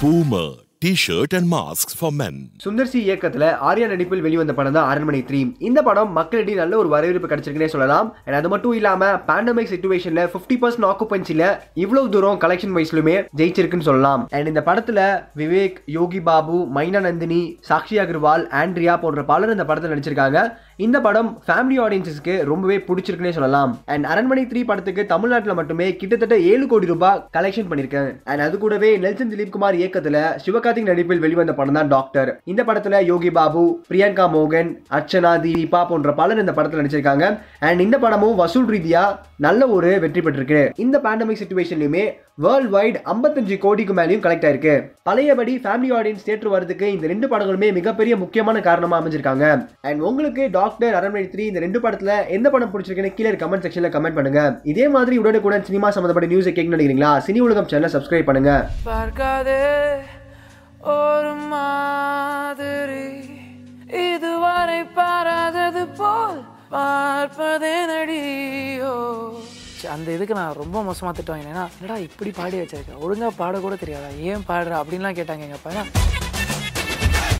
Puma T-shirt and masks for Sundar C இயக்கத்துல ஆர்யா நடிப்பில் வெளிவந்த படம் தான் அரண்மனை த்ரீ இந்த படம் மக்களிடையே நல்ல ஒரு வரவேற்பு கிடைச்சிருக்குனே சொல்லலாம். அண்ட் அது மட்டும் இல்லாம பேண்டமிக் சுச்சுவேஷன்ல 50% பர்சன்ட் ஆக்குபென்சில இவ்வளவு தூரம் கலெக்ஷன் வைஸ்லுமே ஜெயிச்சிருக்குன்னு சொல்லலாம். அண்ட் இந்த படத்துல விவேக் யோகி பாபு மைனா நந்தினி சாக்ஷி அகர்வால் ஆண்ட்ரியா போன்ற பலர் இந்த படத்தில் நடிச்சிருக்காங்க. இந்த படம் ஃபேமிலி ஆடியன்ஸஸ்க்கு ரொம்பவே பிடிச்சிருக்குன்னே சொல்லலாம். அண்ட் அரண்மனை த்ரீ படத்துக்கு தமிழ்நாட்டில் மட்டுமே கிட்டத்தட்ட ஏழு கோடி ரூபாய் கலெக்ஷன் பண்ணியிருக்கேன். அண்ட் அது கூடவே நெல்சன் திலீப் குமார் இயக்கத்தில் சிவகார்த்திக் நடிப்பில் வெளிவந்த படம் தான் டாக்டர் இந்த படத்தில் யோகி பாபு பிரியங்கா மோகன் அர்ச்சனா தீபா போன்ற பலர் இந்த படத்தில் நடிச்சிருக்காங்க. அண்ட் இந்த படமும் வசூல் ரீதியாக நல்ல ஒரு வெற்றி பெற்றிருக்கு. இந்த பேண்டமிக் சுச்சுவேஷன்லையுமே வேர்ல்ட் வைட் 55 கோடிக்கு மேலேயும் கலெக்ட் ஆயிருக்கு. பழையபடி ஃபேமிலி ஆடியன்ஸ் தேட்டர் வரதுக்கு இந்த ரெண்டு படங்களுமே மிகப்பெரிய முக்கியமான காரணமாக அமைஞ்சிருக்காங்க. அண்ட் உங்களுக்கு டாக்டர் அரண்மனை த்ரீ இந்த ரெண்டு படத்துல எந்த படம் பிடிச்சிருக்குன்னு கீழே கமெண்ட் செக்ஷன்ல கமெண்ட் பண்ணுங்க. இதே மாதிரி உடனுக்குடன் சினிமா சம்பந்தப்பட்ட நியூஸை கேட்கணும்னு நினைக்கிறீங்களா? சினி உலகம் சேனலை சப்ஸ்கிரைப் பண்ணுங்க. பார்க்காதே ஒரு மாதிரி. இதுவரை பாராதது போல் பார்ப்பதே நடியோ அந்த இதுக்கு நான் ரொம்ப மோசமாக திட்டுவாங்க. ஏன்னா என்னடா இப்படி பாடி வச்சிருக்கேன் ஒழுங்கா பாட கூட தெரியாதா? ஏன் பாடுற? அப்படின்லாம் கேட்டாங்க எங்கள் பையன்